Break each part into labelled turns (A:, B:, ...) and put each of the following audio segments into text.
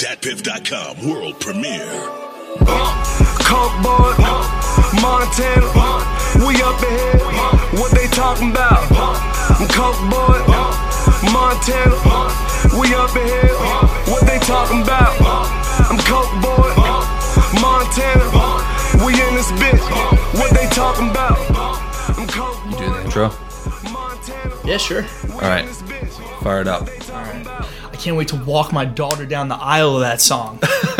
A: DatPiff.com world premiere.
B: Coke boy, Montana, we up ahead. What they talking about? Coke boy, Montana, we up ahead. What they talking about? I'm Coke boy, Montana, we in this bitch. What they talking about? I'm Coke
C: You do the intro?
D: Yeah, sure.
C: All right, fire it up.
D: Can't wait to walk my daughter down the aisle of that song.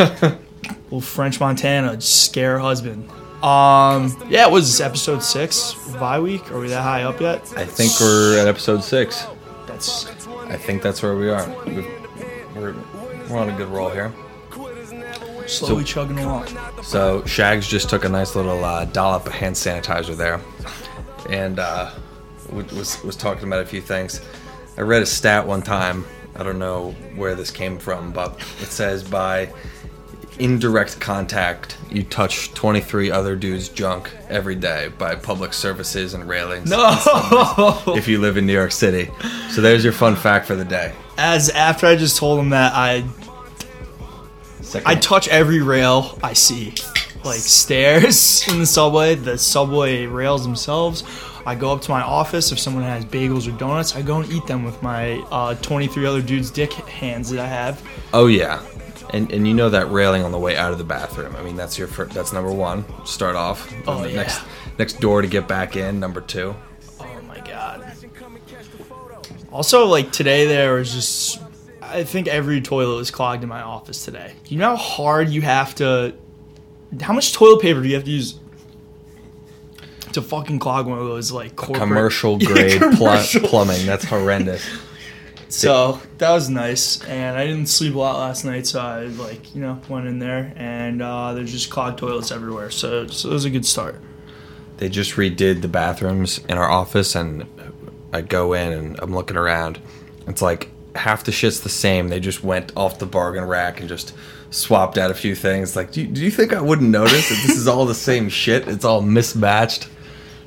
D: Little French Montana, scare husband. Um, yeah, it was episode six, bye week. Are we that high up yet?
C: I think we're at episode six.
D: That's
C: I think that's where we are. We're, we're on a good roll here.
D: slowly chugging along.
C: So Shags just took a nice little uh, dollop of hand sanitizer there, and uh, was was talking about a few things. I read a stat one time. I don't know where this came from, but it says by indirect contact, you touch 23 other dudes' junk every day by public services and railings.
D: No,
C: If you live in New York City, so there's your fun fact for the day.
D: as after I just told him that I
C: Second,
D: I touch every rail I see, like stairs in the subway, the subway rails themselves. I go up to my office if someone has bagels or donuts. I go and eat them with my uh, 23 other dudes' dick hands that I have.
C: Oh yeah, and and you know that railing on the way out of the bathroom. I mean, that's your fir- that's number one. Start off.
D: Oh, yeah.
C: Next next door to get back in. Number two.
D: Oh my god. Also, like today, there was just. I think every toilet was clogged in my office today. You know how hard you have to. How much toilet paper do you have to use to fucking clog one of those like corporate
C: Commercial
D: Yeah,
C: grade pl- plumbing. That's horrendous.
D: So that was nice, and I didn't sleep a lot last night, so I like you know went in there, and uh, there's just clogged toilets everywhere. So, so it was a good start.
C: They just redid the bathrooms in our office, and I go in and I'm looking around. It's like half the shit's the same. They just went off the bargain rack and just swapped out a few things. Like, do you, do you think I wouldn't notice that this is all the same shit? It's all mismatched.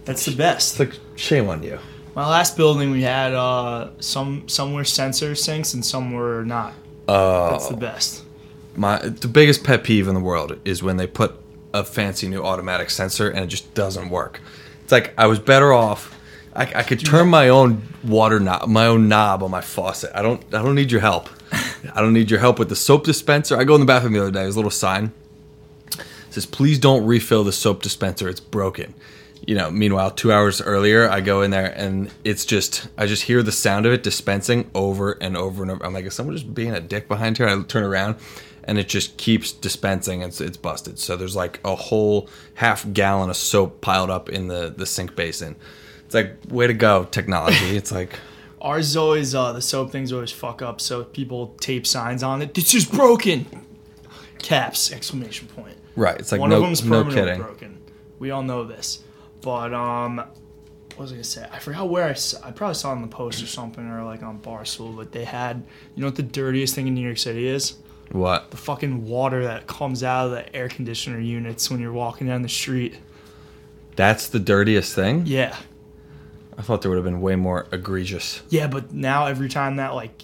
D: That's the best.
C: It's like shame on you.
D: My last building, we had uh, some some were sensor sinks and some were not.
C: Oh.
D: That's the best.
C: my the biggest pet peeve in the world is when they put a fancy new automatic sensor and it just doesn't work. It's like I was better off. I, I could turn my own water knob, my own knob on my faucet. I don't. I don't need your help. I don't need your help with the soap dispenser. I go in the bathroom the other day. There's a little sign it says, "Please don't refill the soap dispenser. It's broken." You know. Meanwhile, two hours earlier, I go in there and it's just. I just hear the sound of it dispensing over and over and over. I'm like, is someone just being a dick behind here? I turn around, and it just keeps dispensing. It's it's busted. So there's like a whole half gallon of soap piled up in the the sink basin. It's like, way to go, technology. It's like.
D: Ours is always uh, the soap things always fuck up, so people tape signs on it. This is broken. Caps exclamation point.
C: Right, it's like
D: One
C: no,
D: of them's
C: no kidding.
D: broken. We all know this, but um, what was I gonna say? I forgot where I saw, I probably saw it in the post or something or like on Barstool, but they had you know what the dirtiest thing in New York City is?
C: What?
D: The fucking water that comes out of the air conditioner units when you're walking down the street.
C: That's the dirtiest thing.
D: Yeah,
C: I thought there would have been way more egregious.
D: yeah, but now every time that like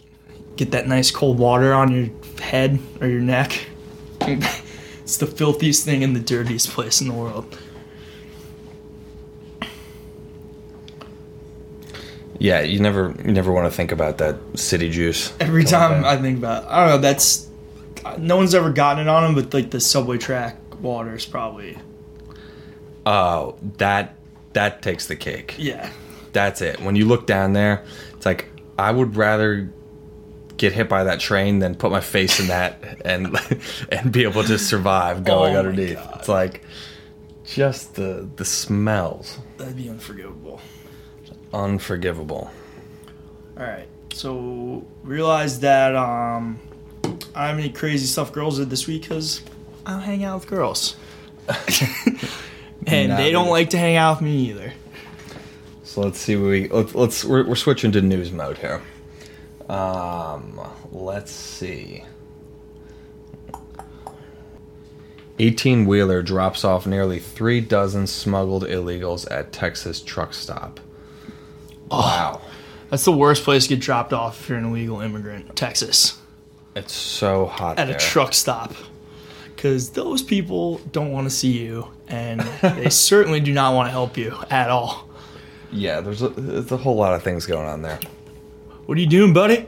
D: get that nice cold water on your head or your neck, it's the filthiest thing in the dirtiest place in the world.
C: Yeah, you never you never want to think about that city juice.
D: Every time. I think about, I don't know. That's no one's ever gotten it on them, but like the subway track water is probably
C: oh that that takes the cake.
D: yeah.
C: That's it. When you look down there, it's like I would rather get hit by that train than put my face in that and and be able to survive going
D: Oh
C: underneath. It's like just the the smells
D: That'd be unforgivable.
C: Unforgivable.
D: All right, so realize that um, I have any crazy stuff girls did this week because I don't hang out with girls, and
C: Not
D: they don't
C: me.
D: like to hang out with me either.
C: So let's see what we let's, let's we're, we're switching to news mode here. Um, let's see. 18 wheeler drops off nearly three dozen smuggled illegals at Texas truck stop. Wow.
D: That's the worst place to get dropped off if you're an illegal immigrant. Texas.
C: It's so hot
D: at
C: there.
D: a truck stop because those people don't want to see you and they certainly do not want to help you at all.
C: Yeah, there's a, there's a whole lot of things going on there.
D: What are you doing, buddy?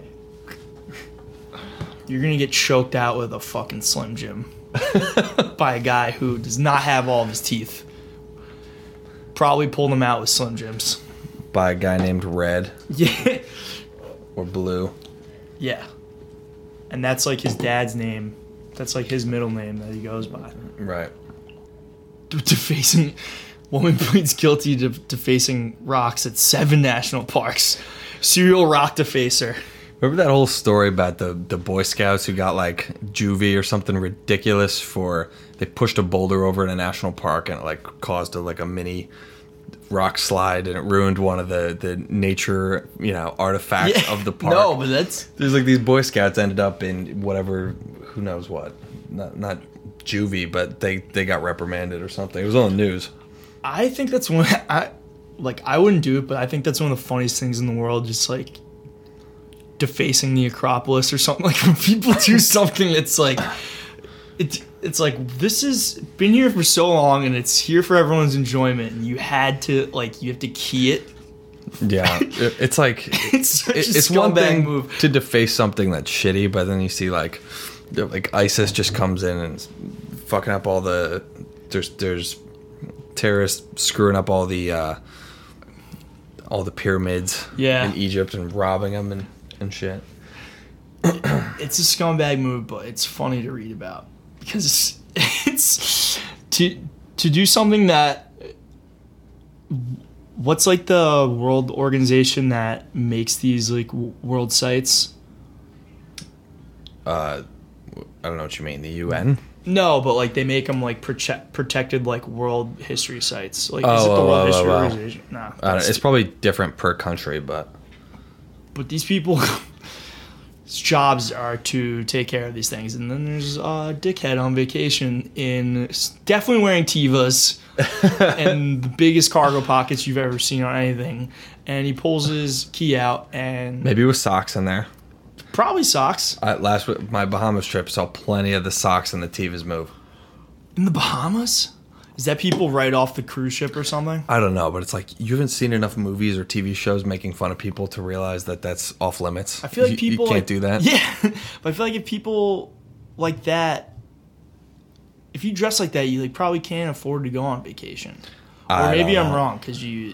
D: You're gonna get choked out with a fucking Slim Jim by a guy who does not have all of his teeth. Probably pulled them out with Slim Jims.
C: By a guy named Red
D: Yeah.
C: or Blue.
D: Yeah. And that's like his dad's name. That's like his middle name that he goes by.
C: Right.
D: defacing woman pleads guilty to defacing rocks at seven national parks. Serial rock defacer.
C: Remember that whole story about the, the Boy Scouts who got like juvie or something ridiculous for they pushed a boulder over in a national park and it like caused a like a mini rock slide and it ruined one of the the nature you know artifacts of the park.
D: No, but that's
C: There's like these Boy Scouts ended up in whatever, who knows what, not not juvie, but they they got reprimanded or something. It was on the news.
D: I think that's one I like I wouldn't do it, but I think that's one of the funniest things in the world, just like defacing the Acropolis or something. Like when people do something that's like it's it's like this has been here for so long and it's here for everyone's enjoyment and you had to like you have to key it.
C: Yeah, it's like
D: It's
C: it- it's one thing
D: move.
C: to deface something that's shitty, but then you see like like ISIS just comes in and fucking up all the there's there's terrorists screwing up all the uh all the pyramids
D: Yeah.
C: in Egypt and robbing them and and shit.
D: it's a scumbag move, but it's funny to read about because it's, to to do something that what's like the world organization that makes these like world sites.
C: Uh, I don't know what you mean. The UN.
D: No, but like they make them like prote- protected like world history sites. Like is
C: Oh,
D: it the
C: oh,
D: World
C: oh,
D: History
C: oh, oh.
D: Organization? Nah,
C: don't,
D: that's
C: it's probably different per country, but
D: but these people jobs are to take care of these things and then there's a dickhead on vacation in definitely wearing Tevas and the biggest cargo pockets you've ever seen on anything and he pulls his key out and
C: maybe with socks in there.
D: probably socks
C: I, last week, my Bahamas trip saw plenty of the socks and the Tevas move.
D: in the bahamas is that people right off the cruise ship or something
C: I don't know, but it's like you haven't seen enough movies or TV shows making fun of people to realize that that's off limits.
D: i feel like
C: You-
D: people
C: you can't
D: like-
C: do that.
D: yeah but i feel like if people like that if you dress like that you like probably can't afford to go on vacation or
C: I
D: maybe I'm wrong because you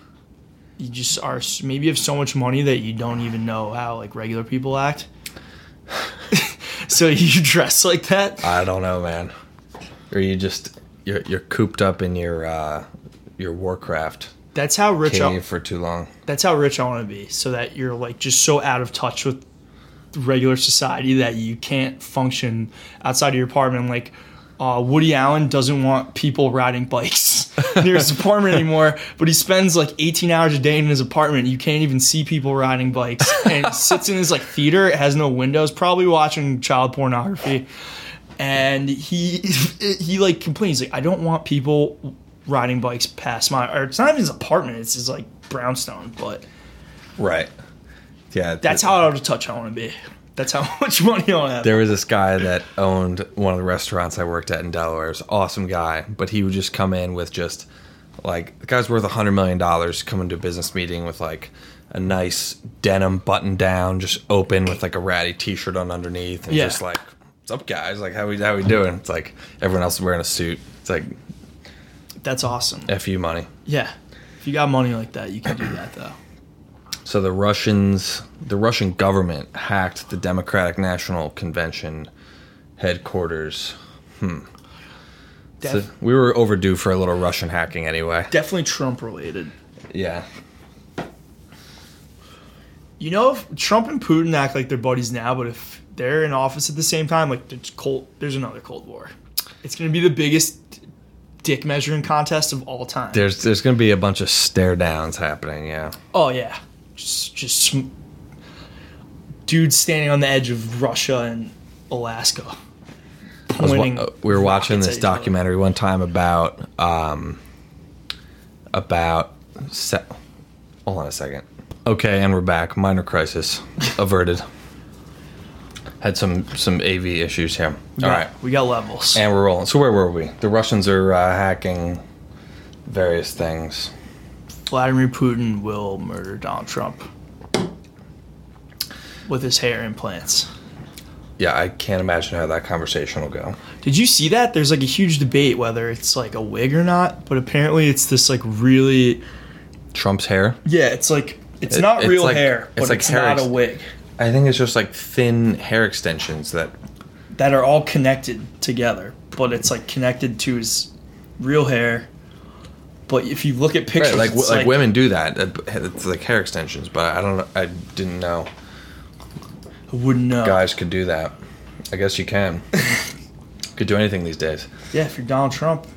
D: you just are maybe you have so much money that you don't even know how like regular people act. so you dress like that.
C: I don't know, man. Or you just you're you're cooped up in your uh, your Warcraft
D: That's how rich. I,
C: for too long.
D: that's how rich I want to be, so that you're like just so out of touch with regular society that you can't function outside of your apartment. Like uh, Woody Allen doesn't want people riding bikes near his apartment anymore, but he spends like 18 hours a day in his apartment. You can't even see people riding bikes, and sits in his like theater. It has no windows, probably watching child pornography. And he he like complains like I don't want people riding bikes past my or it's not even his apartment. It's his like brownstone, but
C: Right. Yeah.
D: that's how out of touch I want to be. That's how much money I want to have.
C: There was this guy that owned one of the restaurants I worked at in Delaware. He was an awesome guy, but he would just come in with just like the guy's worth a hundred million dollars. coming to a business meeting with like a nice denim button down, just open with like a ratty T-shirt on underneath, and
D: Yeah.
C: just like, "What's up, guys? Like, how we how we doing?" It's like everyone else is wearing a suit. It's like
D: That's awesome.
C: fu money.
D: Yeah. If you got money like that, you can do that though.
C: So the Russians, the Russian government hacked the Democratic National Convention headquarters. Hmm. So
D: Def-
C: we were overdue for a little Russian hacking anyway.
D: definitely Trump related.
C: Yeah.
D: You know, if Trump and Putin act like they're buddies now, but if they're in office at the same time, like there's cold, there's another Cold War. It's gonna be the biggest dick measuring contest of all time.
C: There's there's gonna be a bunch of stare downs happening. Yeah.
D: oh yeah, just just sm- dudes standing on the edge of Russia and Alaska,
C: I was wa- we were watching this
D: other.
C: documentary one time about um about se- hold on a second. Okay, and we're back. Minor crisis averted. Had some some AV issues here. All right,
D: we got levels.
C: and we're rolling. So where were we? The Russians are uh, hacking various things.
D: Vladimir Putin will murder Donald Trump with his hair implants.
C: Yeah, I can't imagine how that conversation will go.
D: Did you see that? There's like a huge debate whether it's like a wig or not, but apparently it's this like really
C: Trump's hair.
D: yeah, it's like it's
C: It-
D: not
C: it's
D: real
C: like-
D: hair, but
C: it's
D: it's,
C: like hair
D: not a wig.
C: I think it's just like thin hair extensions that.
D: That are all connected together, but it's like connected to his real hair. But if you look at pictures,
C: Right, like
D: it's
C: like, women do that. It's like hair extensions, but I don't. know. I didn't know
D: I wouldn't know.
C: guys could do that. I guess you can. could do anything these days.
D: Yeah, if you're Donald Trump,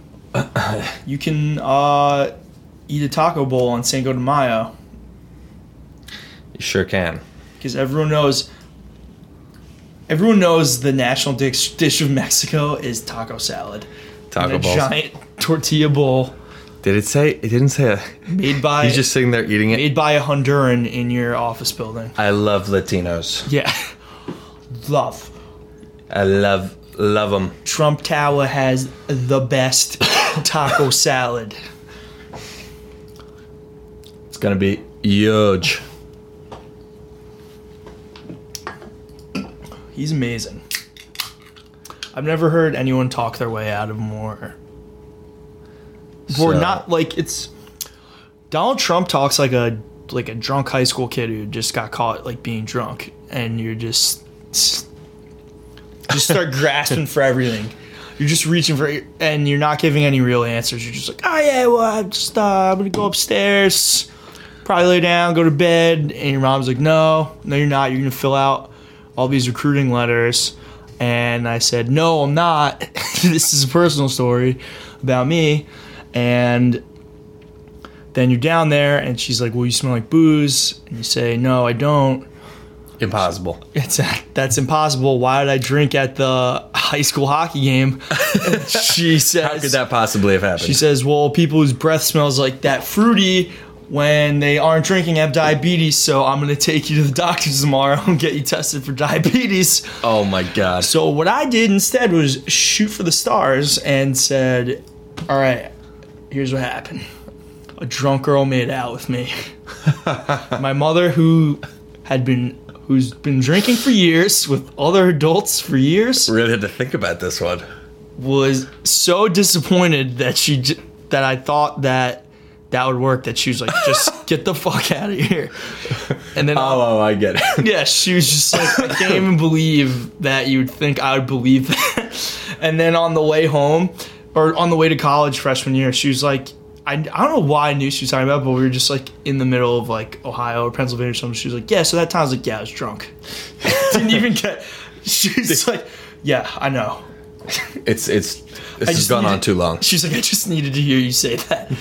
D: you can uh, eat a taco bowl on Cinco de Mayo
C: You sure can.
D: Because everyone knows. Everyone knows the national dish, dish of Mexico is taco salad.
C: Taco balls.
D: giant tortilla bowl
C: Did it say? It didn't say. A,
D: made by
C: he's just sitting there eating it.
D: made by a Honduran in your office building.
C: I love Latinos.
D: Yeah, love.
C: I love love them.
D: Trump Tower has the best taco salad.
C: It's gonna be huge.
D: He's amazing. I've never heard anyone talk their way out of more. Or
C: So-
D: not like it's. Donald Trump talks like a like a drunk high school kid who just got caught like being drunk, and you're just just start grasping for everything. You're just reaching for, and you're not giving any real answers. You're just like, oh yeah, well I'm just uh, I'm gonna go upstairs, probably lay down, go to bed, and your mom's like, no, no you're not. You're gonna fill out all these recruiting letters. And I said, no, I'm not. this is a personal story about me. And then you're down there, and she's like, well, you smell like booze. And you say, no, I don't.
C: Impossible.
D: It's that's impossible. Why did I drink at the high school hockey game? She says,
C: How could that possibly have happened?
D: she says, well, people whose breath smells like that fruity when they aren't drinking have diabetes. So I'm gonna take you to the doctor's tomorrow and get you tested for diabetes.
C: oh my god.
D: So what I did instead was shoot for the stars and said, "All right, here's what happened. A drunk girl made out with me. My mother, who had been who's been drinking for years with other adults for years,
C: really had to think about this one.
D: was so disappointed that she that I thought that that would work. That she was like, just get the fuck out of here. And then
C: Oh, oh, I get it.
D: yeah, she was just like, I can't even believe that you would think I would believe that. And then on the way home, or on the way to college freshman year, she was like, I, I don't know why I knew she was talking about, but we were just like in the middle of like Ohio or Pennsylvania or something. She was like, Yeah, so that time I was like, Yeah, I was drunk. Didn't even get, she was like, Yeah, I know.
C: It's it's this has gone on too long.
D: She's like, I just needed to hear you say that.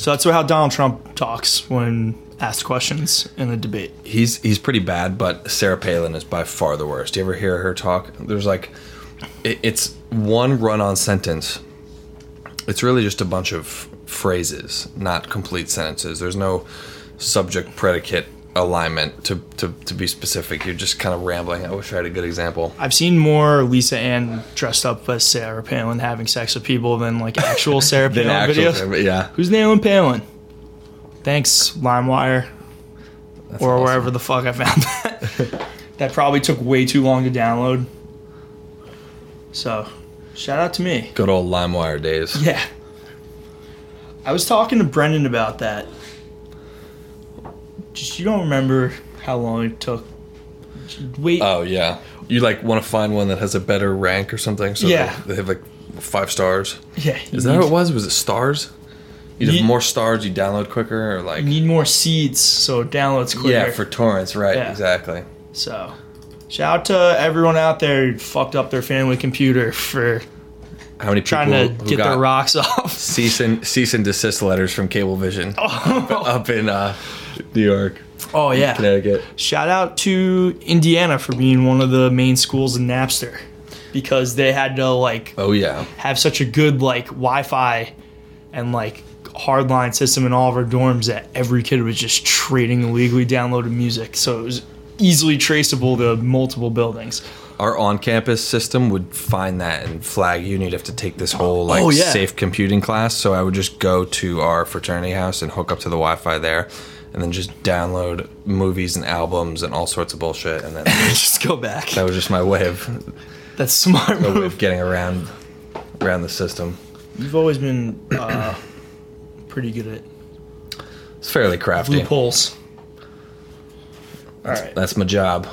D: So that's how Donald Trump talks when asked questions in a debate.
C: He's he's pretty bad, but Sarah Palin is by far the worst. Do You ever hear her talk? There's like, it, it's one run-on sentence. It's really just a bunch of phrases, not complete sentences. There's no subject predicate alignment to, to, to be specific. You're just kind of rambling. I wish I had a good example.
D: I've seen more Lisa Ann dressed up as Sarah Palin having sex with people than like actual Sarah Palin
C: actual-
D: videos.
C: yeah.
D: Who's nailing Palin? Thanks, LimeWire,
C: That's
D: or
C: awesome.
D: wherever the fuck I found that. that probably took way too long to download. So, shout out to me.
C: Good old LimeWire days.
D: Yeah. I was talking to Brendan about that. Just you don't remember how long it took. Wait,
C: Oh yeah. You like want to find one that has a better rank or something? So
D: Yeah.
C: They, they have like five stars.
D: yeah.
C: Is that what it was? Was it stars? You'd
D: Ye-
C: have more stars, you download quicker, or like
D: You need more seeds so it downloads quicker.
C: yeah for torrents, right?
D: Yeah.
C: Exactly.
D: So, shout out to everyone out there who fucked up their family computer for
C: How many people
D: trying to get their rocks off.
C: cease and cease and desist letters from Cablevision up in uh, New York,
D: Oh yeah.
C: Connecticut?
D: Shout out to Indiana for being one of the main schools in Napster because they had to like
C: Oh yeah.
D: have such a good like Wi-Fi and like hardline system in all of our dorms that every kid was just trading illegally downloaded music. So it was easily traceable to multiple buildings.
C: Our on-campus system would find that and flag you. And you'd have to take this whole like
D: Oh, yeah.
C: safe computing class. So I would just go to our fraternity house and hook up to the Wi-Fi there, and then just download movies and albums and all sorts of bullshit. And then
D: Just go back.
C: that was just my way of,
D: That's smart
C: my way
D: move.
C: of getting around around the system.
D: You've always been uh, pretty good at
C: It's fairly crafty.
D: loopholes. All right.
C: That's my job.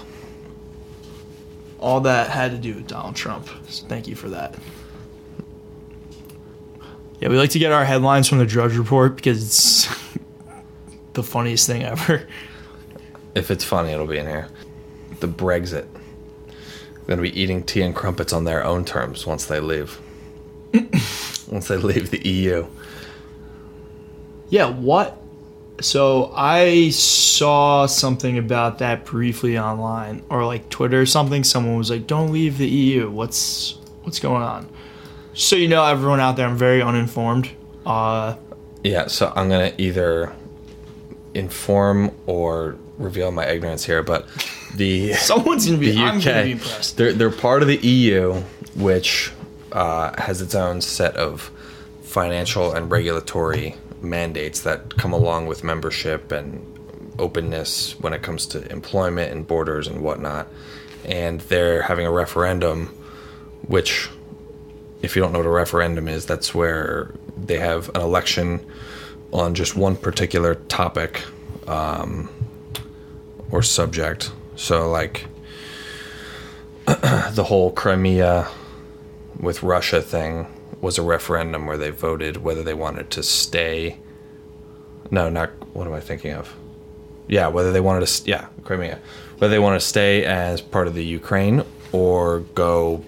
D: All that had to do with Donald Trump. So thank you for that. Yeah, we like to get our headlines from the Drudge Report because it's the funniest thing ever.
C: If it's funny, it'll be in here. The Brexit. They're gonna be eating tea and crumpets on their own terms once they leave. once they leave the EU.
D: Yeah, what? So I saw something about that briefly online or like Twitter or something. Someone was like, "Don't leave the EU." What's what's going on? So you know, everyone out there, I'm very uninformed. Uh,
C: Yeah, so I'm gonna either inform or reveal my ignorance here, but the
D: someone's gonna be.
C: the
D: I'm gonna be
C: UK
D: impressed.
C: they're they're part of the EU, which uh, has its own set of financial and regulatory mandates that come along with membership and openness when it comes to employment and borders and whatnot. And they're having a referendum, which, if you don't know what a referendum is, that's where they have an election on just one particular topic um, or subject. So, like, the whole Crimea with Russia thing was a referendum where they voted whether they wanted to stay. No, not what am I thinking of? Yeah, whether they wanted to, yeah, Crimea, whether they wanted to stay as part of the Ukraine or go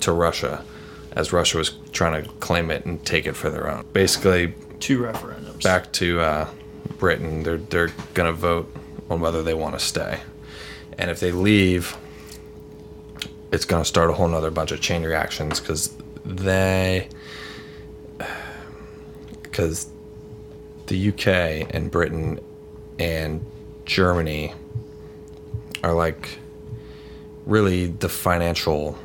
C: to Russia, as Russia was trying to claim it and take it for their own. Basically,
D: Two referendums.
C: Back to uh, Britain, they're they're gonna vote on whether they want to stay, and if they leave, it's gonna start a whole nother bunch of chain reactions because they because the UK and Britain and Germany are like really the financial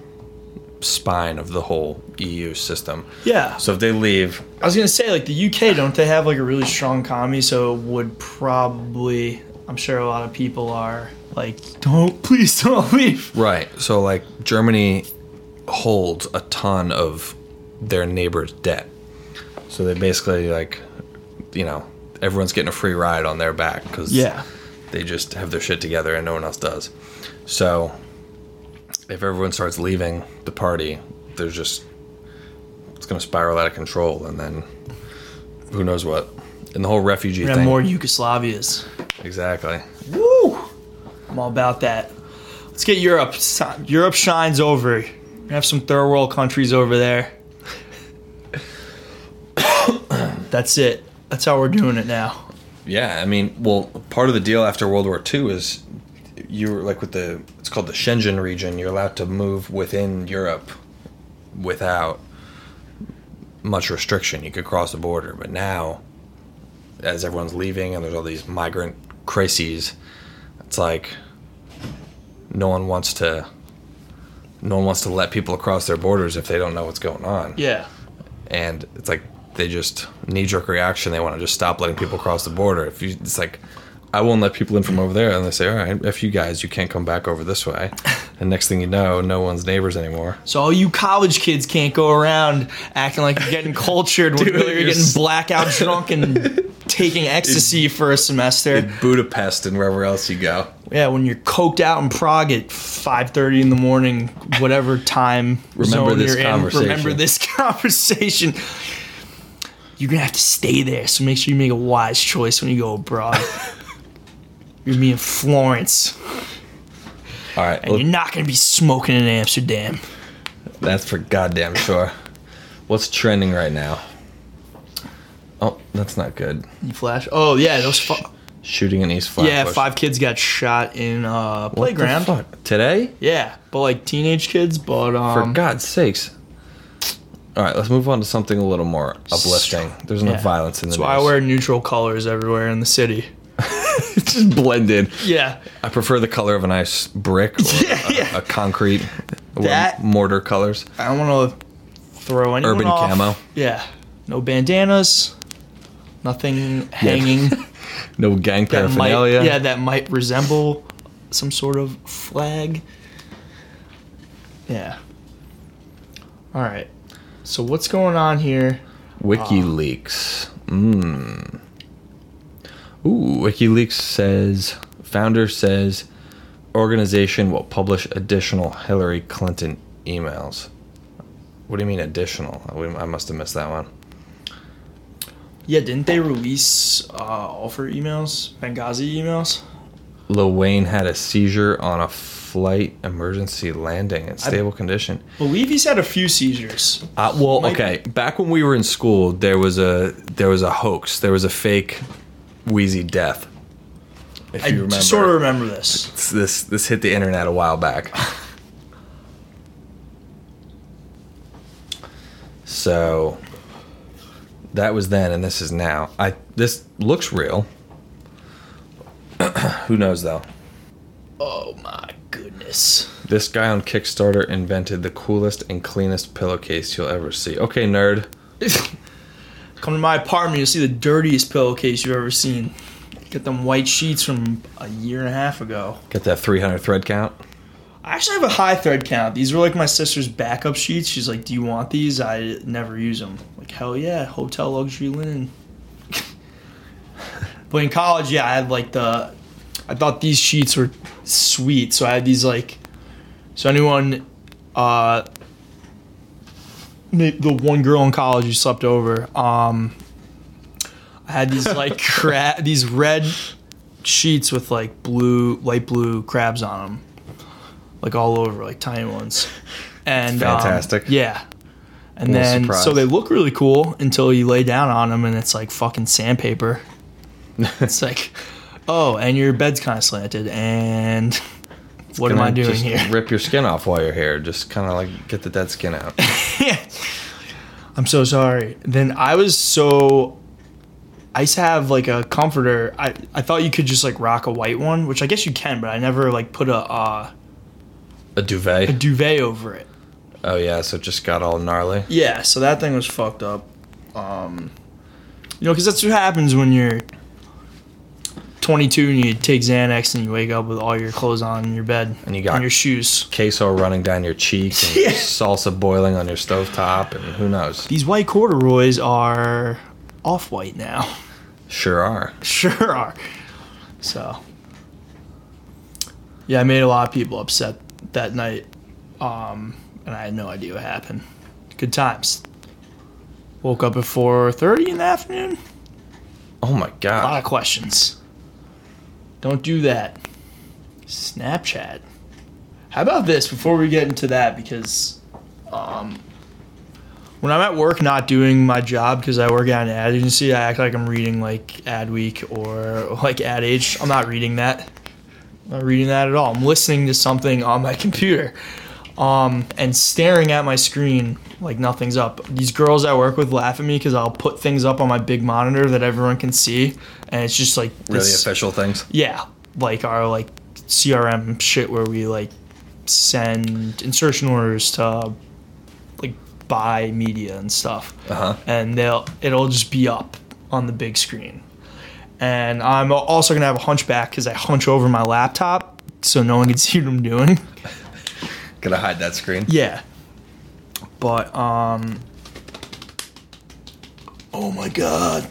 C: spine of the whole EU system.
D: Yeah.
C: So if they leave,
D: I was gonna say like the UK, don't they have like a really strong economy? So it would probably, I'm sure a lot of people are like, don't please don't leave.
C: Right. So like Germany holds a ton of their neighbor's debt. So they basically like, you know, everyone's getting a free ride on their back because
D: Yeah.
C: they just have their shit together and no one else does. So if everyone starts leaving the party, there's just it's gonna spiral out of control and then who knows what. And the whole refugee
D: We
C: thing.
D: more Yugoslavias.
C: exactly.
D: Woo! I'm all about that. Let's get Europe. Europe shines over. We have some third world countries over there. That's it. That's how we're doing it now.
C: Yeah, I mean, well, part of the deal after World War II is you were like with the it's called the Schengen region. You're allowed to move within Europe without much restriction. You could cross the border, but now, as everyone's leaving and there's all these migrant crises, it's like no one wants to. No one wants to let people across their borders if they don't know what's going on
D: Yeah.
C: and it's like they just knee jerk reaction. They want to just stop letting people cross the border. If you, it's like, I won't let people in from over there, and they say, all right, if you guys, you can't come back over this way. And next thing you know, no one's neighbors anymore.
D: So all you college kids can't go around acting like you're getting cultured when
C: Dude,
D: really you're
C: you're
D: getting blackout drunk and taking ecstasy for a semester.
C: In Budapest and wherever else you go.
D: Yeah, when you're coked out in Prague at 5:30 in the morning, whatever time
C: Remember this conversation.
D: in, remember this conversation. You're gonna have to stay there, so make sure you make a wise choice when you go abroad. You're gonna be in Florence,
C: All right,
D: and you're not gonna be smoking in Amsterdam.
C: that's for goddamn sure. What's trending right now? Oh, that's not good.
D: You flash. Oh yeah, those. Fu-
C: Shooting in East Flatbush.
D: yeah, five kids got shot in uh, playground.
C: today.
D: Yeah, but like teenage kids. But
C: For
D: um,
C: God's sakes. All right, let's move on to something a little more uplifting. There's no
D: yeah.
C: violence in the
D: That's why I wear neutral colors everywhere in the city.
C: just blend in.
D: Yeah.
C: I prefer the color of a nice brick or
D: Yeah,
C: a,
D: yeah.
C: a concrete or
D: That-
C: mortar colors.
D: I don't want to throw anyone
C: Urban
D: off.
C: camo.
D: Yeah. No bandanas. Nothing hanging.
C: No gang
D: that might,
C: paraphernalia.
D: yeah, that might resemble some sort of flag. Yeah. All right. So what's going on here?
C: WikiLeaks. Mm. Ooh, WikiLeaks says founder says organization will publish additional Hillary Clinton emails. What do you mean additional? I I must have missed that one.
D: Yeah, didn't they release uh, all of her emails, Benghazi emails?
C: Lil Wayne had a seizure on a flight emergency landing in stable condition.
D: Believe he's had a few seizures.
C: Uh, well,
D: Might-
C: okay. Back when we were in school, there was a there was a hoax. There was a fake Weezy death. If
D: I
C: you remember,
D: sort of remember this.
C: It's- this this hit the internet a while back. so that was then, and this is now. I this looks real. Who knows though?
D: Oh my goodness.
C: This guy on Kickstarter invented the coolest and cleanest pillowcase you'll ever see. Okay, nerd.
D: Come to my apartment, you'll see the dirtiest pillowcase you've ever seen. Get them white sheets from a year and a half ago.
C: Get that 300 thread count.
D: I actually have a high thread count. These were like my sister's backup sheets. She's like, "Do you want these?" I never use them. Like, hell yeah, hotel luxury linen. but in college, yeah, I had like the. I thought these sheets were sweet, so I had these like. So anyone, uh, the one girl in college who slept over, um, I had these like cra- these red sheets with like blue, light blue crabs on them like all over, like tiny ones. And um,
C: Fantastic.
D: yeah. And then
C: surprise.
D: so they look really cool until you lay down on them and it's like fucking sandpaper. it's like, oh, and your bed's kind of slanted. And what am I doing
C: just
D: here?
C: Rip your skin off while you're here. Just kind of like get the dead skin out.
D: I'm so sorry. Then I was so. I used to have like a comforter. I, I thought you could just like rock a white one, which I guess you can, but I never like put a uh,
C: A duvet.
D: a duvet over it.
C: oh yeah, so it just got all gnarly.
D: Yeah, so that thing was fucked up. Um, you know, because that's what happens when you're 22 and you take Xanax and you wake up with all your clothes on in your bed
C: And you got-
D: and your shoes.
C: Queso running down your cheek and
D: Yeah.
C: salsa boiling on your stovetop, and who knows?
D: These white corduroys are off white now.
C: Sure are.
D: Sure are. So, yeah, I made a lot of people upset that night, um, and I had no idea what happened. Good times. Woke up at 4:30 in the afternoon.
C: Oh my god!
D: A lot of questions. Don't do that. Snapchat. How about this before we get into that? Because um, when I'm at work not doing my job because I work at an ad agency, I act like I'm reading like Adweek or like Ad Age. I'm not reading that. I'm not reading that at all. I'm listening to something on my computer um, and staring at my screen like nothing's up. These girls I work with laugh at me because I'll put things up on my big monitor that everyone can see, and it's just like
C: Really
D: this-
C: official things.
D: yeah, like our like CRM shit where we like send insertion orders to like buy media and stuff,
C: Uh huh.
D: and they'll it'll just be up on the big screen. And I'm also gonna have a hunchback because I hunch over my laptop so no one can see what I'm doing.
C: Gotta hide that screen.
D: Yeah. But um Oh my god.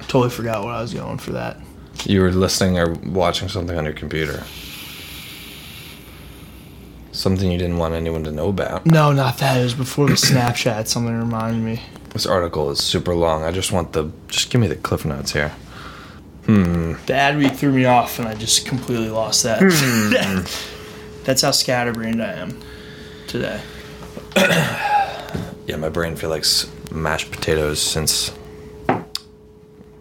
D: Totally forgot what I was going for that.
C: You were listening or watching something on your computer. Something you didn't want anyone to know about.
D: No, not that. It was before the Snapchat. Something reminded me.
C: This article is super long. I just want the. Just give me the cliff notes here. Hmm.
D: The ad week threw me off, and I just completely lost that. That's how scatterbrained I am today.
C: Yeah, my brain feels like s- mashed potatoes since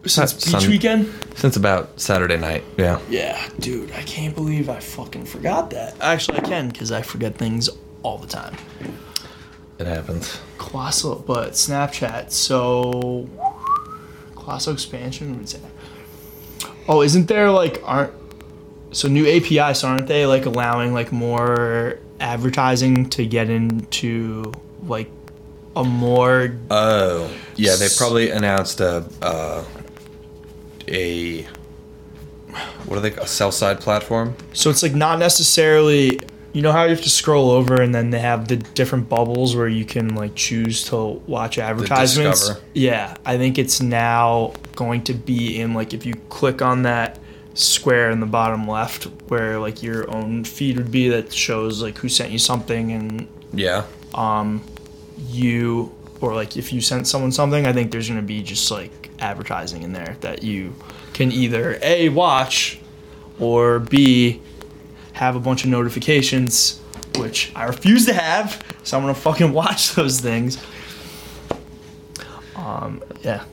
D: Since beach
C: sun-
D: weekend.
C: since about Saturday night. Yeah.
D: Yeah, dude, I can't believe I fucking forgot that. Actually, I can because I forget things all the time.
C: It happens.
D: Colossal, but Snapchat. So, Colossal expansion. What is that? Oh, isn't there like aren't so new APIs? Aren't they like allowing like more advertising to get into like a more
C: Oh, yeah, they probably announced a uh, a what are they a sell side platform?
D: so it's like not necessarily you know how you have to scroll over and then they have the different bubbles where you can like choose to watch advertisements. Yeah, I think it's now going to be in like if you click on that square in the bottom left where like your own feed would be that shows like who sent you something and
C: Yeah, Um
D: you or like if you sent someone something i think there's going to be just like advertising in there that you can either a watch or b have a bunch of notifications which i refuse to have so i'm going to fucking watch those things um yeah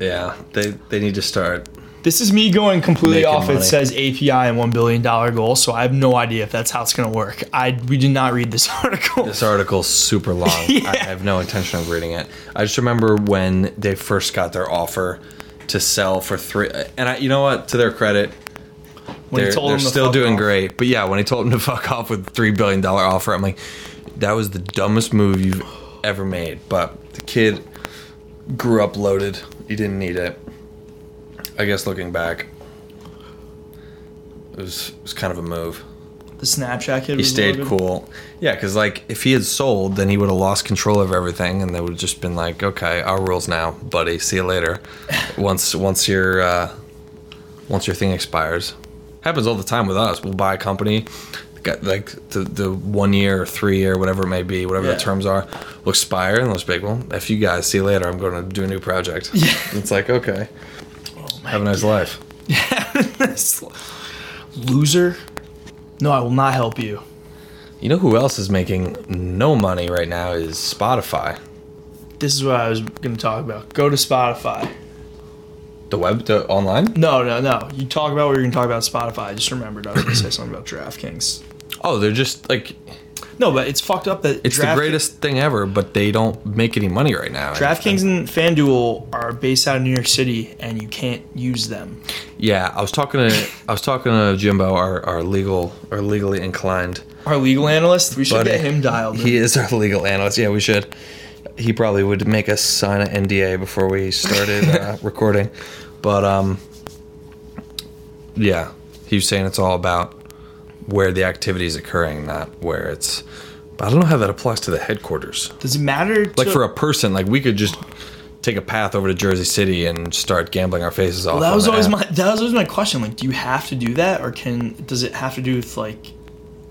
C: yeah. They they need to start.
D: This is me going completely
C: Making
D: off it says api and $1 billion goal so i have no idea if that's how it's going to work i we did not read this article
C: This article's super long.
D: Yeah.
C: I have no intention of reading it. I just remember when they first got their offer to sell for three. And I, you know what? To their credit,
D: when
C: they're,
D: told
C: they're still doing
D: off.
C: great. But yeah, when he told him to fuck off with three billion dollar offer, I'm like, that was the dumbest move you've ever made. But the kid grew up loaded. He didn't need it. I guess looking back, it was it was kind of a move.
D: the snapchat kid
C: He stayed
D: loaded.
C: cool. Yeah, because like if he had sold, then he would have lost control of everything, and they would have just been like, "Okay, our rules now, buddy. See you later." once once your uh, once your thing expires, happens all the time with us. We'll buy a company, got like the the one year or three year, whatever it may be, whatever
D: Yeah.
C: the terms are, will expire, and they'll just be like, "Well, if you guys see you later, I'm going to do a new project."
D: Yeah.
C: it's like okay, have a nice life.
D: Loser. No, I will not help you.
C: You know who else is making no money right now is Spotify.
D: This is what I was going to talk about. Go to Spotify.
C: The web, the online.
D: No, no, no. You talk about what you're going to talk about Spotify. I just remembered I was going to say something about DraftKings.
C: Oh, they're just like
D: No, but it's fucked up that
C: it's
D: Draft-
C: the greatest thing ever, but they don't make any money right now.
D: DraftKings and FanDuel are based out of New York City, and you can't use them.
C: Yeah, I was talking to I was talking to Jimbo, our, our legal our legally inclined.
D: Our legal analyst, we should get him dialed. in.
C: He is our legal analyst. Yeah, we should. He probably would make us sign an NDA before we started uh, recording, but um, yeah, he was saying it's all about where the activity is occurring, not where it's. But I don't know how that applies to the headquarters.
D: Does it matter?
C: like for a person like we could just take a path over to jersey city and start gambling our faces off
D: Well, that was always
C: app.
D: my that was always my question. Like, do you have to do that, or can does it have to do with like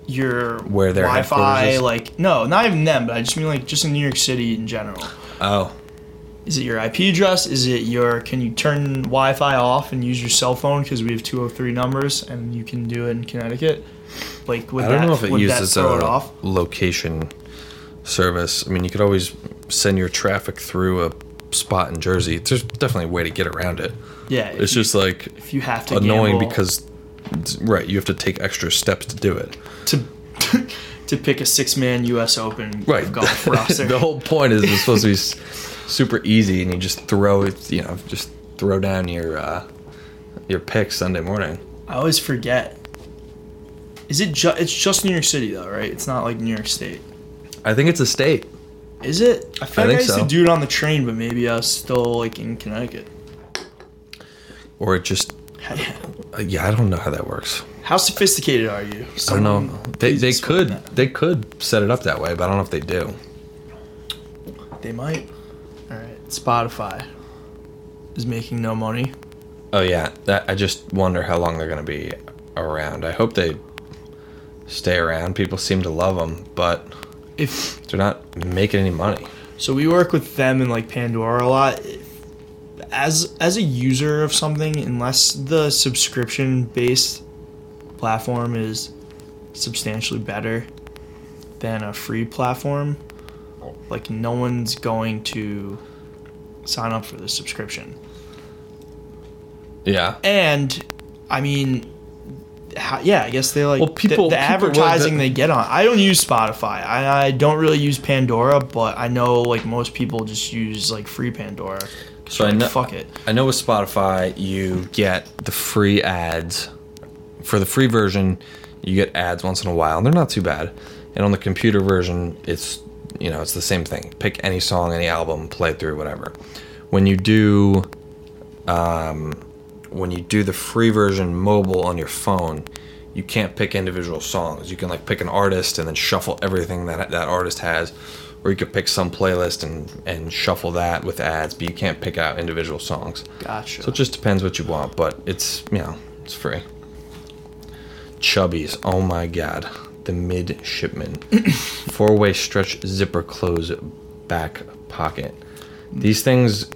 D: your
C: Where their
D: Wi-Fi? Like, no, not even them, but I just mean like just in New York City in general.
C: oh
D: Is it your IP address? Is it your? Can you turn Wi-Fi off and use your cell phone because we have two hundred three numbers and you can do it in Connecticut? Like, would
C: i don't
D: that,
C: know if it uses a
D: it off?
C: location service i mean you could always send your traffic through a spot in jersey there's definitely a way to get around it
D: Yeah,
C: it's
D: you,
C: just like
D: if you have to
C: annoying
D: gamble
C: because right you have to take extra steps to do it
D: to to pick a six man U.S. Open
C: right
D: golf roster.
C: the whole point is it's supposed to be super easy and you just throw it you know just throw down your uh your pick sunday morning
D: I always forget. Is it just? It's just New York City though, right? It's not like New York State.
C: i think it's a state
D: Is it? I feel
C: I
D: like I
C: think
D: used
C: so.
D: to do it on the train, but maybe I was still like in Connecticut.
C: or it just uh, yeah i don't know how that works
D: How sophisticated are you?
C: i don't know they, they could
D: that.
C: they could set it up that way but i don't know if they do
D: They might. All right. Spotify is making no money.
C: oh yeah that i just wonder how long they're going to be around i hope they stay around people seem to love them but
D: If
C: they're not making any money
D: so, we work with them and like Pandora a lot. As as a user of something, unless the subscription based platform is substantially better than a free platform, like no one's going to sign up for the subscription.
C: yeah
D: And I mean, yeah, I guess they like
C: Well, people-
D: the, the
C: people-
D: advertising
C: the-
D: they get on. I don't use Spotify. I, I don't really use Pandora, but I know like most people just use like free Pandora.
C: So I know,
D: Fuck it.
C: I know with Spotify you get the free ads. For the free version, you get ads once in a while. and They're not too bad. And on the computer version, it's you know it's the same thing. Pick any song, any album, play it through, whatever. When you do, um, when you do the free version mobile on your phone, you can't pick individual songs. You can like pick an artist and then shuffle everything that that artist has, or you could pick some playlist and and shuffle that with ads. But you can't pick out individual songs.
D: Gotcha.
C: So it just depends what you want, but it's you know it's free. Chubbies, oh my god, the midshipman, four-way stretch zipper close back pocket. These things,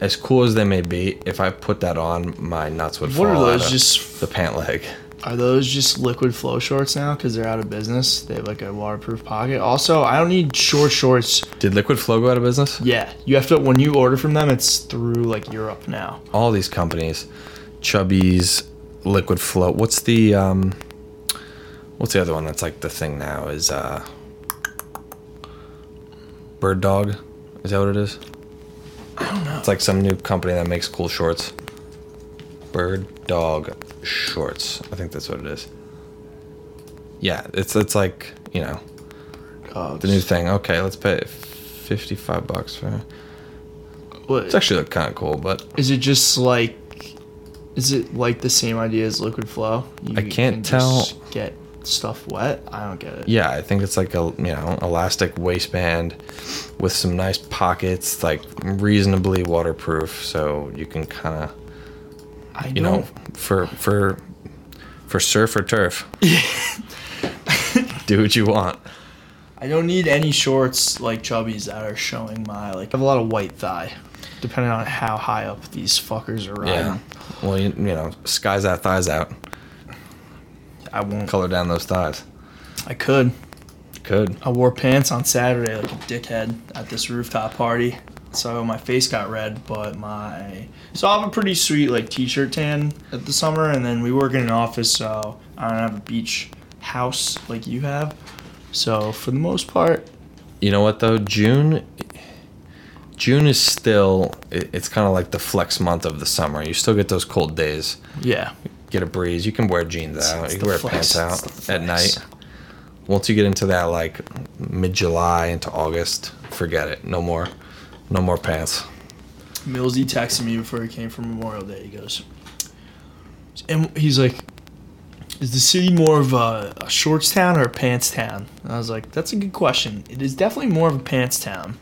C: as cool as they may be, if I put that on, my nuts would
D: What are
C: fall out
D: those,
C: of
D: just-
C: the pant leg.
D: Are those just liquid flow shorts now? Because they're out of business. They have like a waterproof pocket. Also, I don't need short shorts.
C: Did Liquid Flow go out of business?
D: Yeah, you have to when you order from them. It's through like Europe now.
C: All these companies, Chubbies, Liquid Flow. What's the um, what's the other one that's like the thing now? Is uh, Bird Dog? Is that what it is?
D: I don't know.
C: It's like some new company that makes cool shorts. Bird Dog Shorts. I think that's what it is. Yeah, it's it's like you know
D: Uh,
C: the new thing. Okay, let's pay fifty five bucks for. it.
D: what,
C: It's actually look kind of cool, but
D: is it just like? Is it like the same idea as liquid flow? You
C: I can't
D: can
C: tell.
D: just Get stuff wet. I don't get it.
C: Yeah, I think it's like a you know elastic waistband with some nice pockets, like reasonably waterproof, so you can kind of
D: I
C: you
D: don't.
C: know for for for surf or turf. Do what you want.
D: I don't need any shorts like chubbies that are showing my like. I have a lot of white thigh, depending on how high up these fuckers are riding.
C: Yeah. Well, you, you know, skies out, thighs out.
D: I won't.
C: Color down those thighs.
D: I could.
C: Could.
D: I wore pants on Saturday like a dickhead at this rooftop party. So my face got red, but my so I have a pretty sweet like t-shirt tan at the summer, and then we work in an office, so I don't have a beach house like you have. So for the most part,
C: You know what though? June. June is still. It, it's kind of like the flex month of the summer. You still get those cold days.
D: yeah,
C: get a breeze. You can wear jeans out.
D: it's
C: you can wear
D: flex,
C: pants out at night. Once you get into that like mid July into August, forget it. No more, no more pants.
D: Millsy texted me before he came from Memorial Day. He goes, and he's like, "Is the city more of a, a shorts town or a pants town?" And I was like, "That's a good question. It is definitely more of a pants town."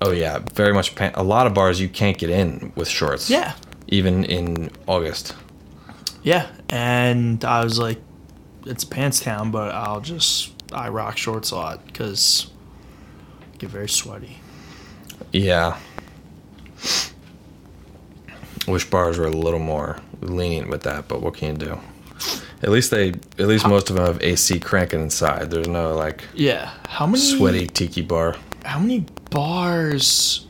C: Oh yeah, very much. Pant- a lot of bars you can't get in with shorts.
D: Yeah,
C: Even in August.
D: Yeah. And I was like, "It's pants town, but I'll just I rock shorts a lot because get very sweaty."
C: Yeah. Wish bars were a little more lenient with that, but what can you do? At least they, at least most of them have AC cranking inside. There's no like
D: Yeah. How many
C: sweaty tiki bar.
D: how many bars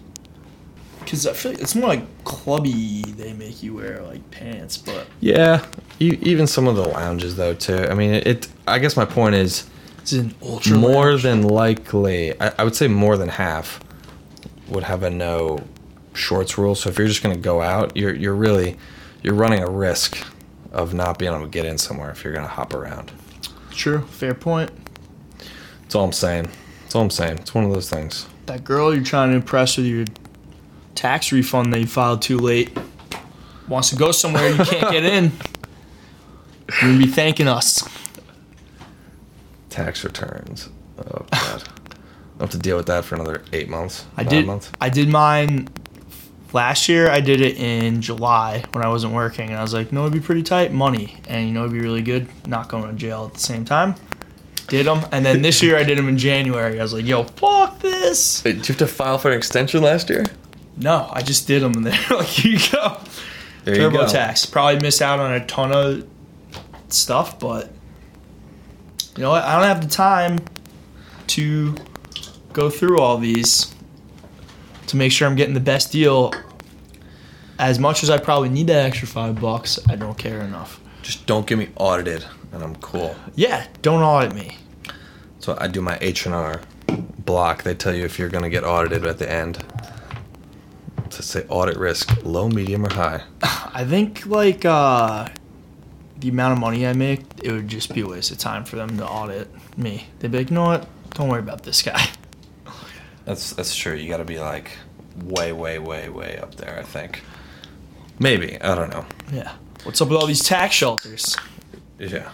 D: because i feel like it's more like clubby they make you wear like pants but
C: Yeah, e- even some of the lounges though too. I mean, it. I guess my point is
D: it's an ultra
C: more
D: lounge.
C: than likely. I, I would say more than half would have a no shorts rule. So if you're just going to go out, you're you're really you're running a risk of not being able to get in somewhere if you're going to hop around.
D: true fair point
C: That's all I'm saying. That's all I'm saying. It's one of those things.
D: that girl you're trying to impress with your tax refund that you filed too late wants to go somewhere you can't get in you're gonna be thanking us
C: Tax returns. Oh god. I'll have to deal with that for another eight months.
D: i did
C: Months.
D: i did mine last year i did it in july when i wasn't working and i was like no it'd be pretty tight money and you know it'd be really good not going to jail at the same time did them and then this year i did them in january i was like yo fuck this
C: Wait, did you have to file for an extension last year?
D: No i just did them and they're like here you go
C: There you go.
D: TurboTax. Probably missed out on a ton of stuff, but you know what? I don't have the time to go through all these to make sure I'm getting the best deal. As much as I probably need that extra five bucks, I don't care enough.
C: Just don't get me audited, and I'm cool.
D: Yeah, don't audit me.
C: So I do my H and R block. They tell you if you're gonna get audited at the end. It's a Let's say audit risk, low, medium, or high.
D: I think like uh, the amount of money I make, it would just be a waste of time for them to audit me. They'd be like, you know what? Don't worry about this guy.
C: That's that's true. You got to be like way, way, way, way up there. I think. Maybe I don't know.
D: Yeah. What's up with all these tax shelters?
C: Yeah.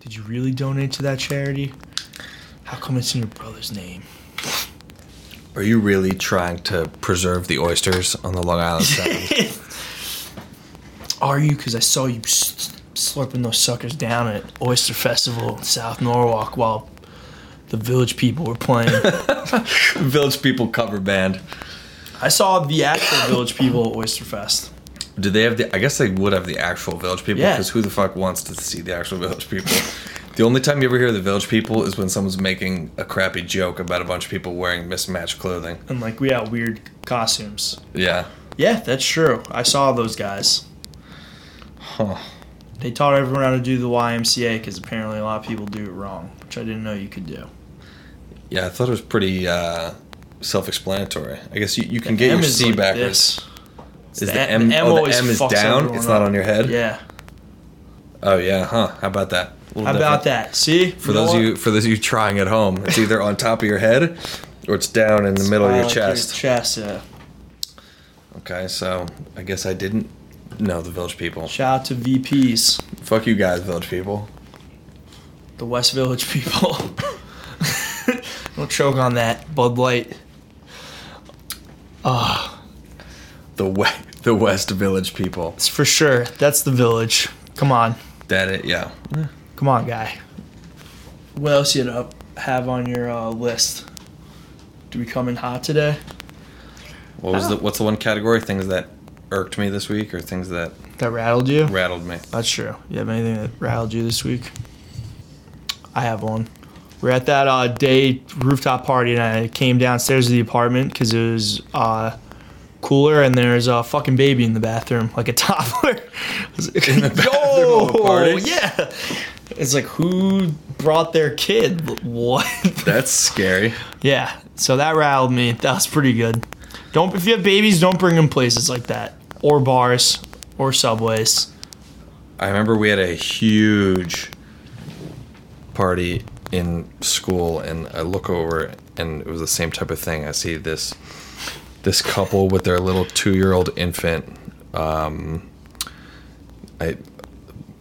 D: Did you really donate to that charity? How come it's in your brother's name?
C: Are you really trying to preserve the oysters on the Long Island Sound?
D: Are you? Because I saw you slurping those suckers down at Oyster Festival in South Norwalk while the village people were playing.
C: Village People cover band.
D: I saw the actual village people at Oyster Fest.
C: Did they have the? I guess they would have the actual Village People
D: Yeah.
C: because who the fuck wants to see the actual Village People? the only time you ever hear the Village People is when someone's making a crappy joke about a bunch of people wearing mismatched clothing.
D: And like, we had weird costumes.
C: Yeah.
D: Yeah, that's true. I saw those guys.
C: Huh.
D: They taught everyone how to do the YMCA because apparently a lot of people do it wrong, which I didn't know you could do.
C: Yeah, I thought it was pretty uh, self-explanatory. I guess you, you can get
D: M
C: your C
D: like
C: backwards.
D: this.
C: Is
D: The
C: the
D: M-
C: M,
D: the M
C: oh, the M is down? It's not
D: up.
C: on your head.
D: Yeah.
C: Oh yeah, huh? How about that?
D: How about
C: different.
D: that? See?
C: For those of you for those of you trying at home, it's either on top of your head or it's down in the middle of your chest.
D: chest, yeah.
C: Okay, so I guess I didn't know the village people.
D: Shout out to VPs,
C: Fuck you guys, village people.
D: the West Village people. Don't choke on that Bud Light.
C: Ah, The we- the West Village people.
D: It's for sure. That's the village. Come on.
C: That it, yeah.
D: Come on, guy. What else you have on your uh, list? Do we come in hot today?
C: What was the what's the one category? Things that irked me this week, or things that
D: That rattled you?
C: rattled me.
D: That's true. You have anything that rattled you this week? I have one. We're at that uh, day rooftop party, and I came downstairs to the apartment because it was uh, cooler, and there's a fucking baby in the bathroom, like a toddler. in
C: the bathroom of a party?
D: Yeah. It's like who brought their kid? What?
C: That's scary.
D: yeah. So that rattled me. That was pretty good. Don't if you have babies, don't bring them places like that, or bars, or subways.
C: I remember we had a huge party in school, and I look over, and it was the same type of thing. I see this this couple with their little two year old infant. Um, I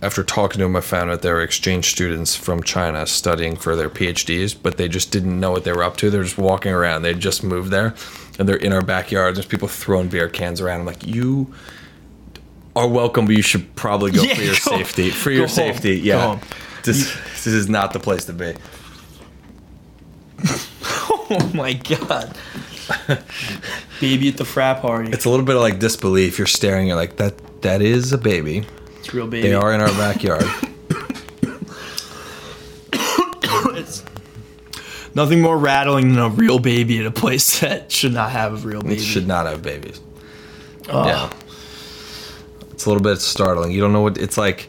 C: after talking to them, I found out they were exchange students from China studying for their PhDs, but they just didn't know what they were up to. They're just walking around. They just moved there, and they're in our backyard. There's people throwing beer cans around. I'm like, you are welcome, but you should probably go
D: Yeah,
C: for your
D: go-
C: safety. For your
D: home.
C: safety, yeah. This this is not the place to be.
D: Oh my god. baby at the frat party.
C: It's a little bit of like disbelief. You're staring. You're like that. That is a baby.
D: It's real baby.
C: They are in our backyard.
D: It's nothing more rattling than a real baby at a place that should not have a real
C: It
D: baby.
C: should not have babies.
D: Ugh.
C: Yeah. It's a little bit startling. You don't know what it's like.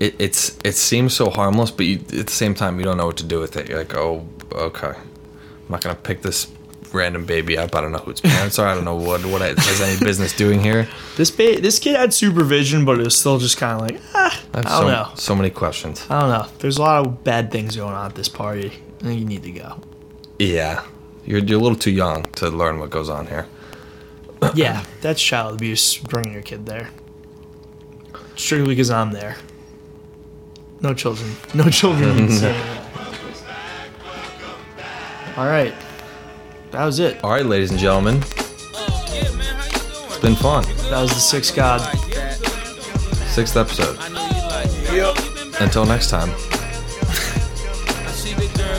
C: It, it's it seems so harmless, but you, at the same time, you don't know what to do with it. You're like, oh, okay. I'm not gonna pick this random baby up. I don't know who its parents are. I don't know what what it has any business doing here.
D: This ba- this kid had supervision, but it was still just kind of like, ah, I,
C: I
D: don't
C: so,
D: know.
C: so many questions.
D: I don't know. There's a lot of bad things going on at this party. I think you need to go.
C: Yeah, you're you're a little too young to learn what goes on here.
D: yeah, that's child abuse. Bringing your kid there strictly because I'm there. No children. No children. All right, that was it.
C: All right, ladies and gentlemen, it's been fun.
D: That was the sixth god.
C: Sixth episode. Until next time.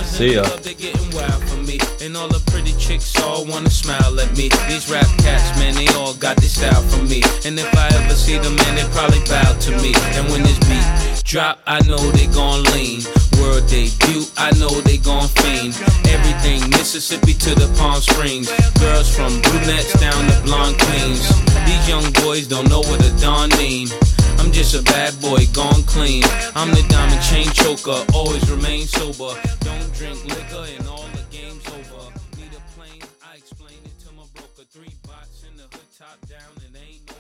C: See ya.
A: They're getting wild for me. And all the pretty chicks all wanna smile at me. These rap cats, man, they all got this style from me. And if I ever see them, man, they probably bow to me. And when this beat drop, I know they gon' lean. World debut, I know they gon' fiend. Everything Mississippi to the Palm Springs. Girls from brunettes down to blonde queens. These young boys don't know what a dawn mean. I'm just a bad boy gone clean. I'm the diamond chain choker, always remain sober. Don't drink liquor and all